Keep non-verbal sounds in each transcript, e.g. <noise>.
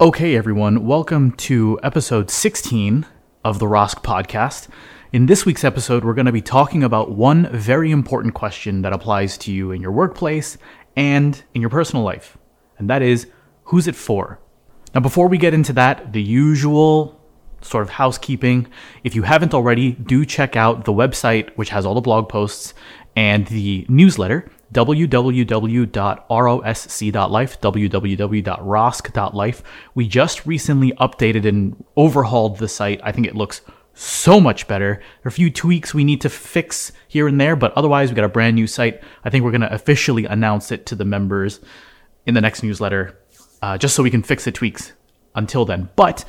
Okay, everyone, welcome to episode 16 of the ROSC podcast. In this week's episode, we're going to be talking about one very important question that applies to you in your workplace and in your personal life, and that is who's it for? Now, before we get into that, the usual sort of housekeeping. If you haven't already, do check out the website, which has all the blog posts and the newsletter www.rosc.life, www.rosc.life. We just recently updated and overhauled the site. I think it looks so much better. There are a few tweaks we need to fix here and there, but otherwise, we got a brand new site. I think we're going to officially announce it to the members in the next newsletter, uh, just so we can fix the tweaks until then. But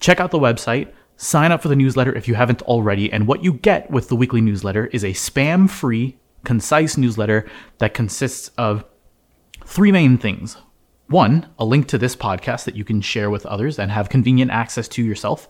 check out the website. Sign up for the newsletter if you haven't already. And what you get with the weekly newsletter is a spam free concise newsletter that consists of three main things. One, a link to this podcast that you can share with others and have convenient access to yourself.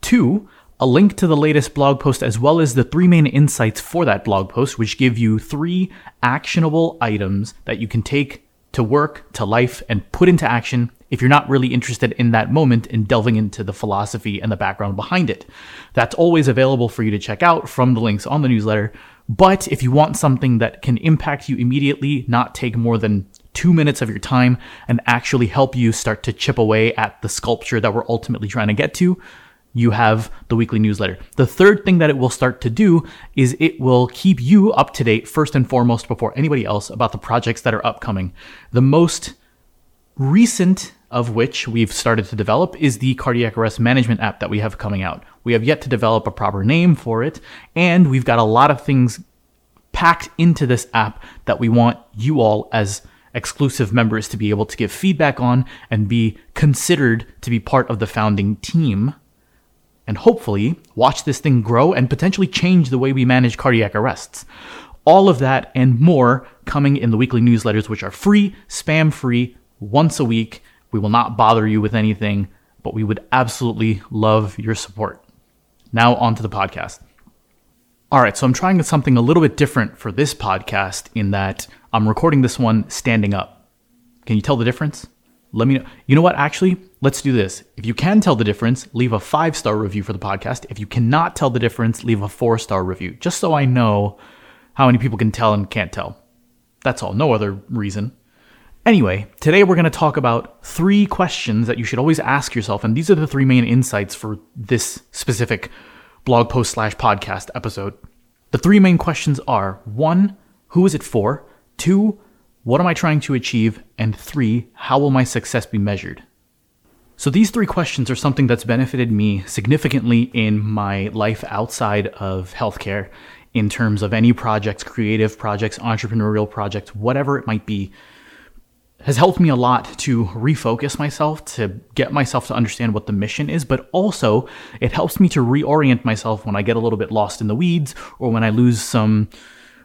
Two, a link to the latest blog post as well as the three main insights for that blog post, which give you three actionable items that you can take to work, to life, and put into action if you're not really interested in that moment in delving into the philosophy and the background behind it. That's always available for you to check out from the links on the newsletter. But if you want something that can impact you immediately, not take more than two minutes of your time, and actually help you start to chip away at the sculpture that we're ultimately trying to get to, you have the weekly newsletter. The third thing that it will start to do is it will keep you up to date first and foremost before anybody else about the projects that are upcoming. The most recent of which we've started to develop is the cardiac arrest management app that we have coming out. We have yet to develop a proper name for it, and we've got a lot of things packed into this app that we want you all as exclusive members to be able to give feedback on and be considered to be part of the founding team. And hopefully, watch this thing grow and potentially change the way we manage cardiac arrests. All of that and more coming in the weekly newsletters, which are free, spam free, once a week we will not bother you with anything, but we would absolutely love your support. Now, on to the podcast. All right, so I'm trying something a little bit different for this podcast in that I'm recording this one standing up. Can you tell the difference? Let me know. You know what? Actually, let's do this. If you can tell the difference, leave a five star review for the podcast. If you cannot tell the difference, leave a four star review, just so I know how many people can tell and can't tell. That's all. No other reason. Anyway, today we're going to talk about three questions that you should always ask yourself, and these are the three main insights for this specific blog post slash podcast episode. The three main questions are one, who is it for? Two, what am I trying to achieve? And three, how will my success be measured? So these three questions are something that's benefited me significantly in my life outside of healthcare in terms of any projects, creative projects, entrepreneurial projects, whatever it might be has helped me a lot to refocus myself, to get myself to understand what the mission is, but also it helps me to reorient myself when I get a little bit lost in the weeds or when I lose some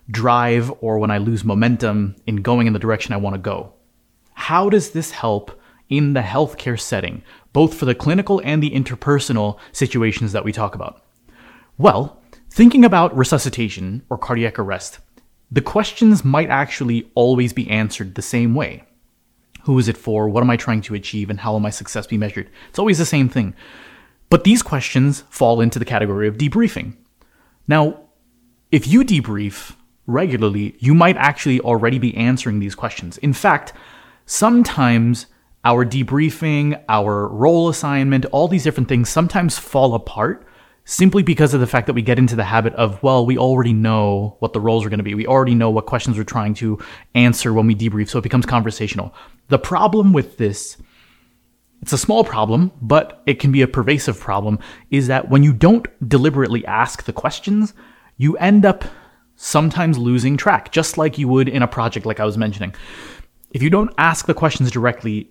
drive or when I lose momentum in going in the direction I want to go. How does this help in the healthcare setting, both for the clinical and the interpersonal situations that we talk about? Well, thinking about resuscitation or cardiac arrest, the questions might actually always be answered the same way. Who is it for? What am I trying to achieve? And how will my success be measured? It's always the same thing. But these questions fall into the category of debriefing. Now, if you debrief regularly, you might actually already be answering these questions. In fact, sometimes our debriefing, our role assignment, all these different things sometimes fall apart simply because of the fact that we get into the habit of, well, we already know what the roles are going to be. We already know what questions we're trying to answer when we debrief, so it becomes conversational. The problem with this, it's a small problem, but it can be a pervasive problem, is that when you don't deliberately ask the questions, you end up sometimes losing track, just like you would in a project like I was mentioning. If you don't ask the questions directly,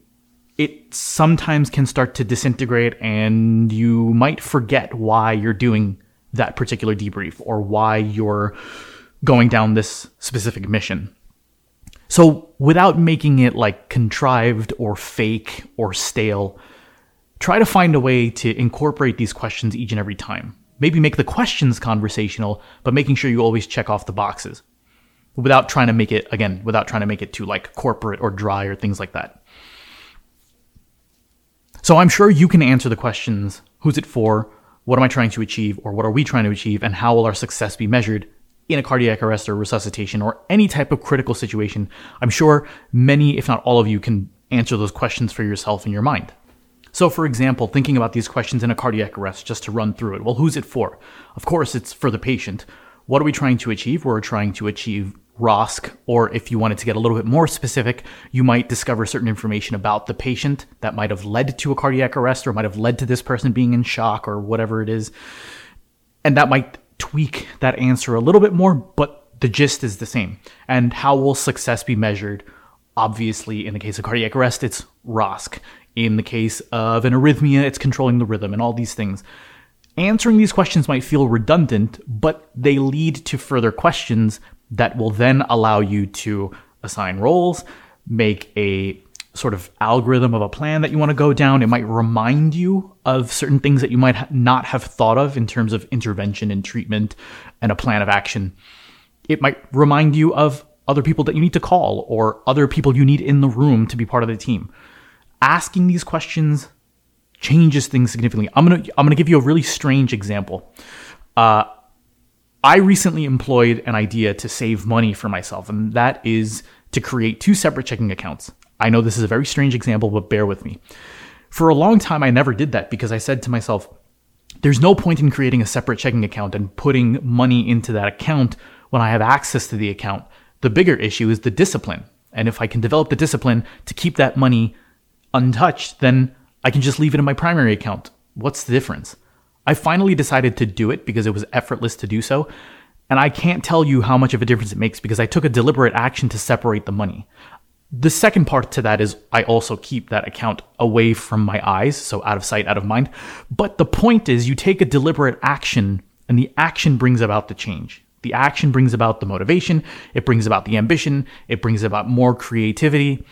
it sometimes can start to disintegrate and you might forget why you're doing that particular debrief or why you're going down this specific mission. So, without making it like contrived or fake or stale, try to find a way to incorporate these questions each and every time. Maybe make the questions conversational, but making sure you always check off the boxes without trying to make it, again, without trying to make it too like corporate or dry or things like that. So I'm sure you can answer the questions who's it for, what am I trying to achieve, or what are we trying to achieve, and how will our success be measured in a cardiac arrest or resuscitation or any type of critical situation. I'm sure many, if not all of you, can answer those questions for yourself in your mind. So, for example, thinking about these questions in a cardiac arrest, just to run through it. Well, who's it for? Of course, it's for the patient. What are we trying to achieve? We're trying to achieve ROSC, or if you wanted to get a little bit more specific, you might discover certain information about the patient that might have led to a cardiac arrest or might have led to this person being in shock or whatever it is. And that might tweak that answer a little bit more, but the gist is the same. And how will success be measured? Obviously, in the case of cardiac arrest, it's ROSC. In the case of an arrhythmia, it's controlling the rhythm and all these things. Answering these questions might feel redundant, but they lead to further questions that will then allow you to assign roles, make a sort of algorithm of a plan that you want to go down. It might remind you of certain things that you might not have thought of in terms of intervention and treatment and a plan of action. It might remind you of other people that you need to call or other people you need in the room to be part of the team. Asking these questions changes things significantly. I'm gonna I'm gonna give you a really strange example. Uh, I recently employed an idea to save money for myself, and that is to create two separate checking accounts. I know this is a very strange example, but bear with me. For a long time, I never did that because I said to myself, there's no point in creating a separate checking account and putting money into that account when I have access to the account. The bigger issue is the discipline. And if I can develop the discipline to keep that money untouched, then I can just leave it in my primary account. What's the difference? I finally decided to do it because it was effortless to do so. And I can't tell you how much of a difference it makes because I took a deliberate action to separate the money. The second part to that is I also keep that account away from my eyes, so out of sight, out of mind. But the point is, you take a deliberate action, and the action brings about the change. The action brings about the motivation, it brings about the ambition, it brings about more creativity.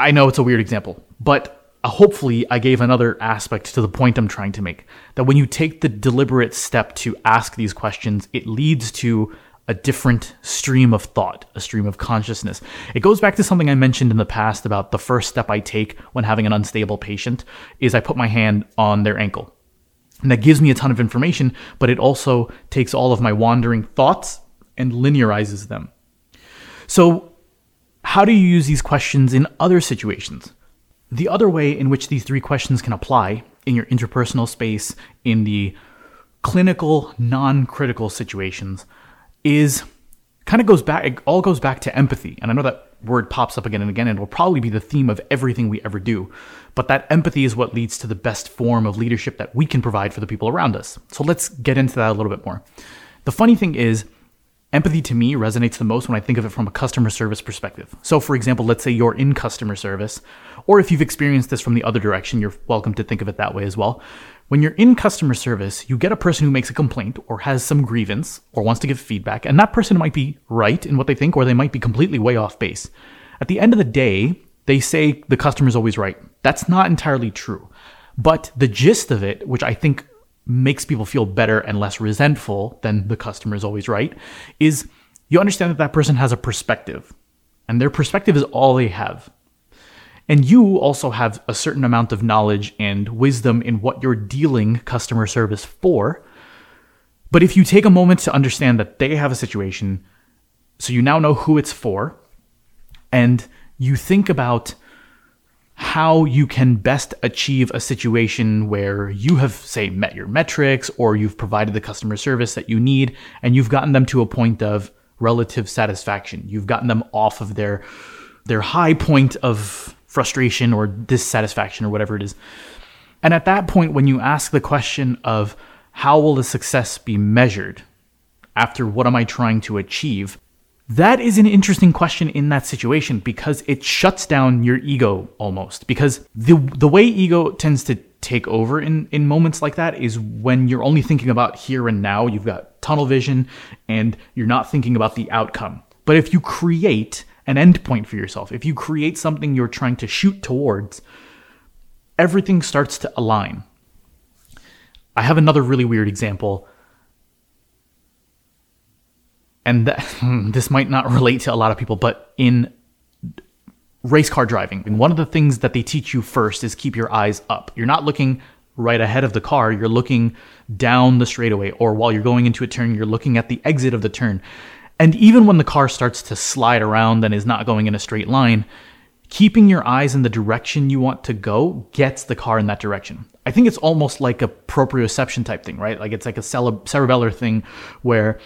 I know it's a weird example, but Uh, hopefully I gave another aspect to the point I'm trying to make. That when you take the deliberate step to ask these questions, it leads to a different stream of thought, a stream of consciousness. It goes back to something I mentioned in the past about the first step I take when having an unstable patient is I put my hand on their ankle. And that gives me a ton of information, but it also takes all of my wandering thoughts and linearizes them. So, how do you use these questions in other situations? The other way in which these three questions can apply in your interpersonal space, in the clinical, non critical situations, is kind of goes back, it all goes back to empathy. And I know that word pops up again and again, and will probably be the theme of everything we ever do. But that empathy is what leads to the best form of leadership that we can provide for the people around us. So let's get into that a little bit more. The funny thing is, empathy to me resonates the most when I think of it from a customer service perspective. So, for example, let's say you're in customer service, or if you've experienced this from the other direction, you're welcome to think of it that way as well. When you're in customer service, you get a person who makes a complaint or has some grievance or wants to give feedback, and that person might be right in what they think or they might be completely way off base. At the end of the day, they say the customer's always right. That's not entirely true. But the gist of it, which I think makes people feel better and less resentful than the customer is always right, is you understand that that person has a perspective. And their perspective is all they have. And you also have a certain amount of knowledge and wisdom in what you're dealing customer service for. But if you take a moment to understand that they have a situation, so you now know who it's for, and you think about how you can best achieve a situation where you have, say, met your metrics or you've provided the customer service that you need and you've gotten them to a point of relative satisfaction. You've gotten them off of their their high point of frustration or dissatisfaction or whatever it is. And at that point, when you ask the question of how will the success be measured after what am I trying to achieve, that is an interesting question in that situation because it shuts down your ego almost. Because the the way ego tends to take over in, in moments like that is when you're only thinking about here and now, you've got tunnel vision and you're not thinking about the outcome. But if you create an endpoint for yourself, if you create something you're trying to shoot towards, everything starts to align. I have another really weird example. And that, <laughs> this might not relate to a lot of people, but in race car driving. One of the things that they teach you first is keep your eyes up. You're not looking right ahead of the car, you're looking down the straightaway, or while you're going into a turn, you're looking at the exit of the turn. And even when the car starts to slide around and is not going in a straight line, keeping your eyes in the direction you want to go gets the car in that direction. I think it's almost like a proprioception type thing, right? Like it's like a cerebellar thing where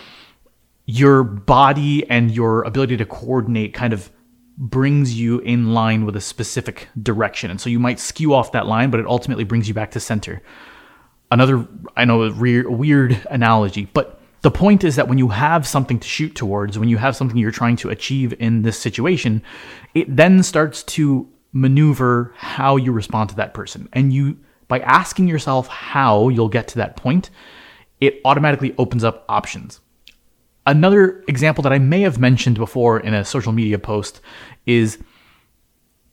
your body and your ability to coordinate kind of brings you in line with a specific direction. And so you might skew off that line, but it ultimately brings you back to center. Another, I know, a re- weird analogy, but the point is that when you have something to shoot towards, when you have something you're trying to achieve in this situation, it then starts to maneuver how you respond to that person. And you, by asking yourself how you'll get to that point, it automatically opens up options. Another example that I may have mentioned before in a social media post is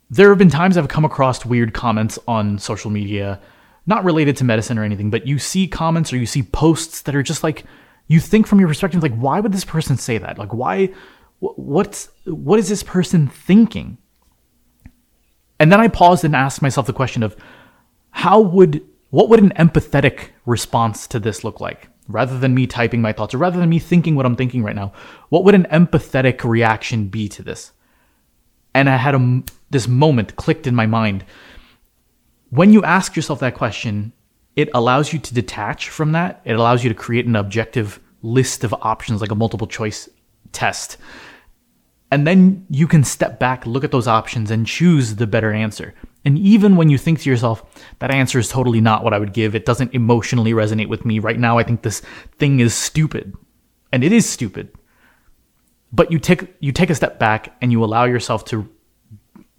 there have been times I've come across weird comments on social media, not related to medicine or anything, but you see comments or you see posts that are just like, you think from your perspective, like, why would this person say that? Like, why, what's, what is this person thinking? And then I paused and asked myself the question of how would, what would an empathetic response to this look like? Rather than me typing my thoughts or rather than me thinking what I'm thinking right now, what would an empathetic reaction be to this? And I had a, this moment clicked in my mind. When you ask yourself that question, it allows you to detach from that. It allows you to create an objective list of options, like a multiple choice test. And then you can step back, look at those options, and choose the better answer. And even when you think to yourself, that answer is totally not what I would give, it doesn't emotionally resonate with me right now, I think this thing is stupid. And it is stupid. But you take you take a step back and you allow yourself to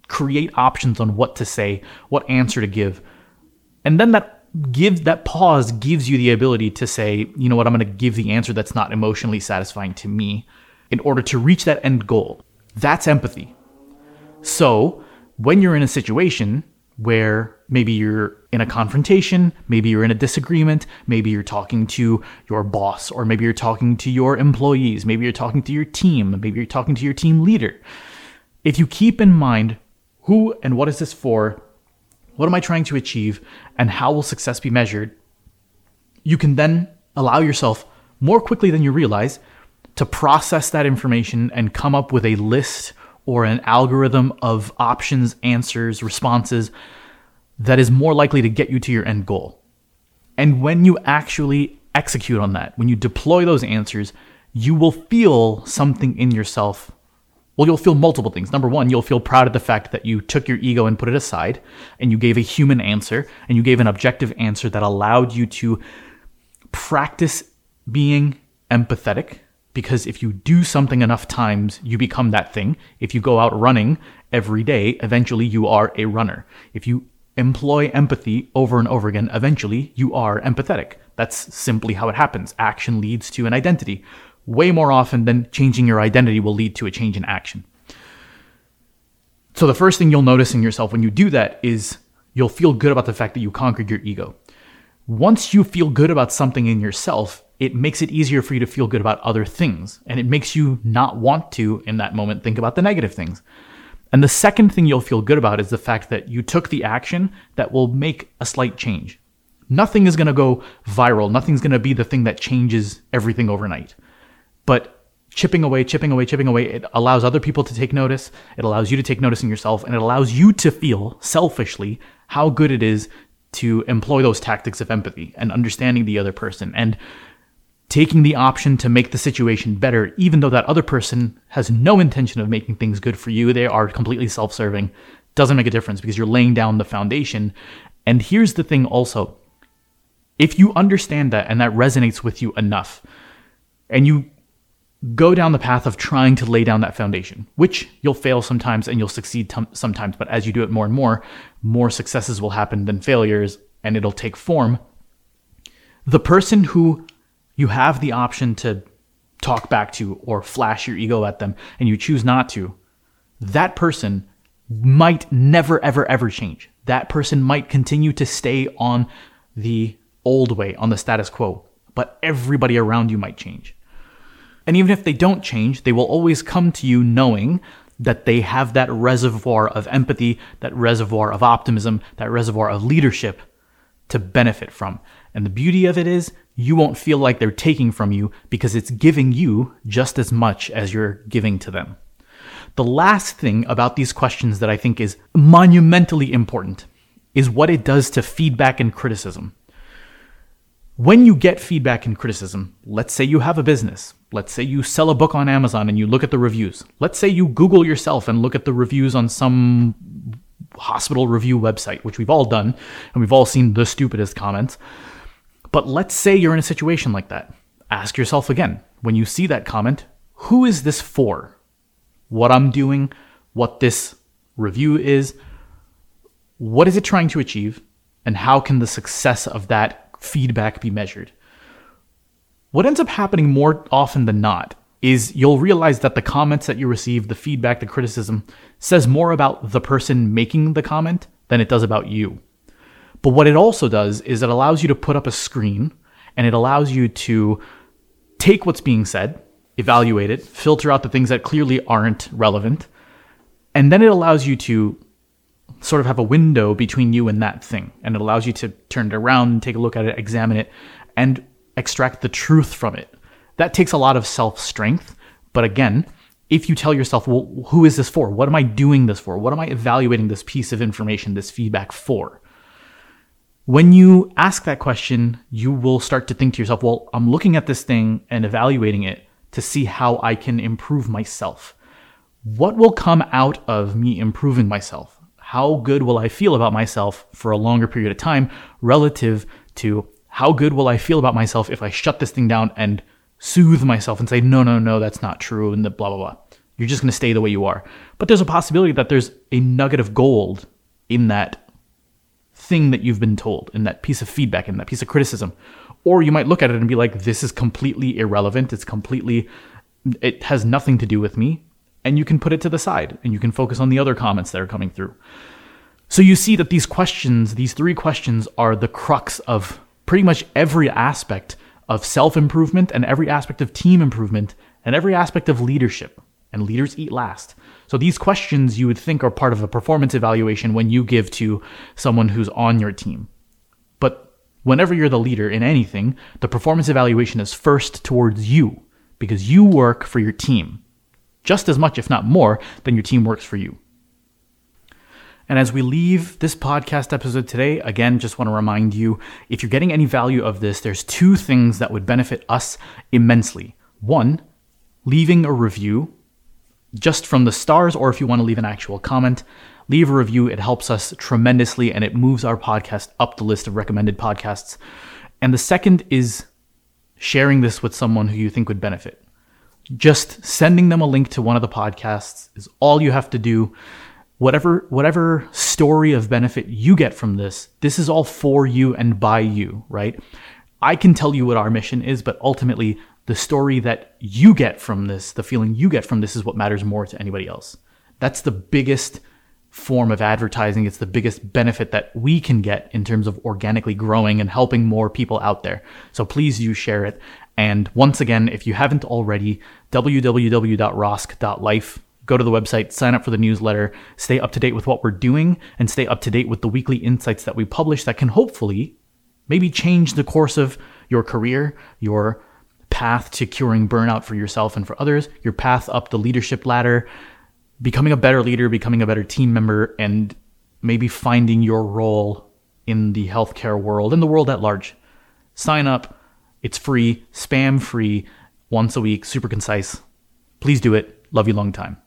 create options on what to say, what answer to give. And then that gives that pause gives you the ability to say, you know what, I'm going to give the answer that's not emotionally satisfying to me in order to reach that end goal. That's empathy. So, when you're in a situation where maybe you're in a confrontation, maybe you're in a disagreement, maybe you're talking to your boss, or maybe you're talking to your employees, maybe you're talking to your team, maybe you're talking to your team leader. If you keep in mind who and what is this for, what am I trying to achieve, and how will success be measured, you can then allow yourself more quickly than you realize to process that information and come up with a list or an algorithm of options, answers, responses that is more likely to get you to your end goal. And when you actually execute on that, when you deploy those answers, you will feel something in yourself. Well, you'll feel multiple things. Number one, you'll feel proud of the fact that you took your ego and put it aside and you gave a human answer and you gave an objective answer that allowed you to practice being empathetic because if you do something enough times, you become that thing. If you go out running every day, eventually you are a runner. If you employ empathy over and over again, eventually you are empathetic. That's simply how it happens. Action leads to an identity. Way more often than changing your identity will lead to a change in action. So the first thing you'll notice in yourself when you do that is you'll feel good about the fact that you conquered your ego. Once you feel good about something in yourself, it makes it easier for you to feel good about other things. And it makes you not want to, in that moment, think about the negative things. And the second thing you'll feel good about is the fact that you took the action that will make a slight change. Nothing is going to go viral. Nothing's going to be the thing that changes everything overnight. But chipping away, chipping away, chipping away, it allows other people to take notice. It allows you to take notice in yourself and it allows you to feel selfishly how good it is to employ those tactics of empathy and understanding the other person and taking the option to make the situation better, even though that other person has no intention of making things good for you. They are completely self serving. Doesn't make a difference because you're laying down the foundation. And here's the thing also if you understand that and that resonates with you enough, and you go down the path of trying to lay down that foundation, which you'll fail sometimes and you'll succeed t- sometimes, but as you do it more and more, more successes will happen than failures and it'll take form. The person who you have the option to talk back to or flash your ego at them and you choose not to, that person might never, ever, ever change. That person might continue to stay on the old way, on the status quo, but everybody around you might change. And even if they don't change, they will always come to you knowing that they have that reservoir of empathy, that reservoir of optimism, that reservoir of leadership to benefit from. And the beauty of it is, you won't feel like they're taking from you because it's giving you just as much as you're giving to them. The last thing about these questions that I think is monumentally important is what it does to feedback and criticism. When you get feedback and criticism, let's say you have a business, let's say you sell a book on Amazon and you look at the reviews, let's say you Google yourself and look at the reviews on some hospital review website, which we've all done, and we've all seen the stupidest comments. But let's say you're in a situation like that. Ask yourself again when you see that comment, who is this for? What I'm doing, what this review is, what is it trying to achieve, and how can the success of that feedback be measured? What ends up happening more often than not is you'll realize that the comments that you receive, the feedback, the criticism, says more about the person making the comment than it does about you. But what it also does is it allows you to put up a screen and it allows you to take what's being said, evaluate it, filter out the things that clearly aren't relevant, and then it allows you to sort of have a window between you and that thing. And it allows you to turn it around and take a look at it, examine it, and extract the truth from it. That takes a lot of self strength. But again, if you tell yourself, well, who is this for? What am I doing this for? What am I evaluating this piece of information, this feedback for? When you ask that question, you will start to think to yourself, well, I'm looking at this thing and evaluating it to see how I can improve myself. What will come out of me improving myself? How good will I feel about myself for a longer period of time relative to how good will I feel about myself if I shut this thing down and soothe myself and say, no, no, no, that's not true, and the blah, blah, blah. You're just going to stay the way you are. But there's a possibility that there's a nugget of gold in that thing that you've been told, in that piece of feedback, in that piece of criticism. Or you might look at it and be like, this is completely irrelevant. It's completely, it has nothing to do with me. And you can put it to the side and you can focus on the other comments that are coming through. So you see that these questions, these three questions, are the crux of pretty much every aspect of self improvement and every aspect of team improvement and every aspect of leadership. And leaders eat last. So these questions you would think are part of a performance evaluation when you give to someone who's on your team. But whenever you're the leader in anything, the performance evaluation is first towards you because you work for your team just as much, if not more, than your team works for you. And as we leave this podcast episode today, again, just want to remind you if you're getting any value of this, there's two things that would benefit us immensely. One, leaving a review just from the stars, or if you want to leave an actual comment, leave a review. It helps us tremendously and it moves our podcast up the list of recommended podcasts. And the second is sharing this with someone who you think would benefit. Just sending them a link to one of the podcasts is all you have to do. Whatever whatever story of benefit you get from this, this is all for you and by you, right? I can tell you what our mission is, but ultimately the story that you get from this, the feeling you get from this is what matters more to anybody else. That's the biggest form of advertising. It's the biggest benefit that we can get in terms of organically growing and helping more people out there. So please do share it. And once again, if you haven't already, www.rosc.life. Go to the website, sign up for the newsletter, stay up to date with what we're doing, and stay up to date with the weekly insights that we publish that can hopefully maybe change the course of your career, your path to curing burnout for yourself and for others, your path up the leadership ladder, becoming a better leader, becoming a better team member, and maybe finding your role in the healthcare world and the world at large. Sign up. It's free, spam free, once a week, super concise. Please do it. Love you long time.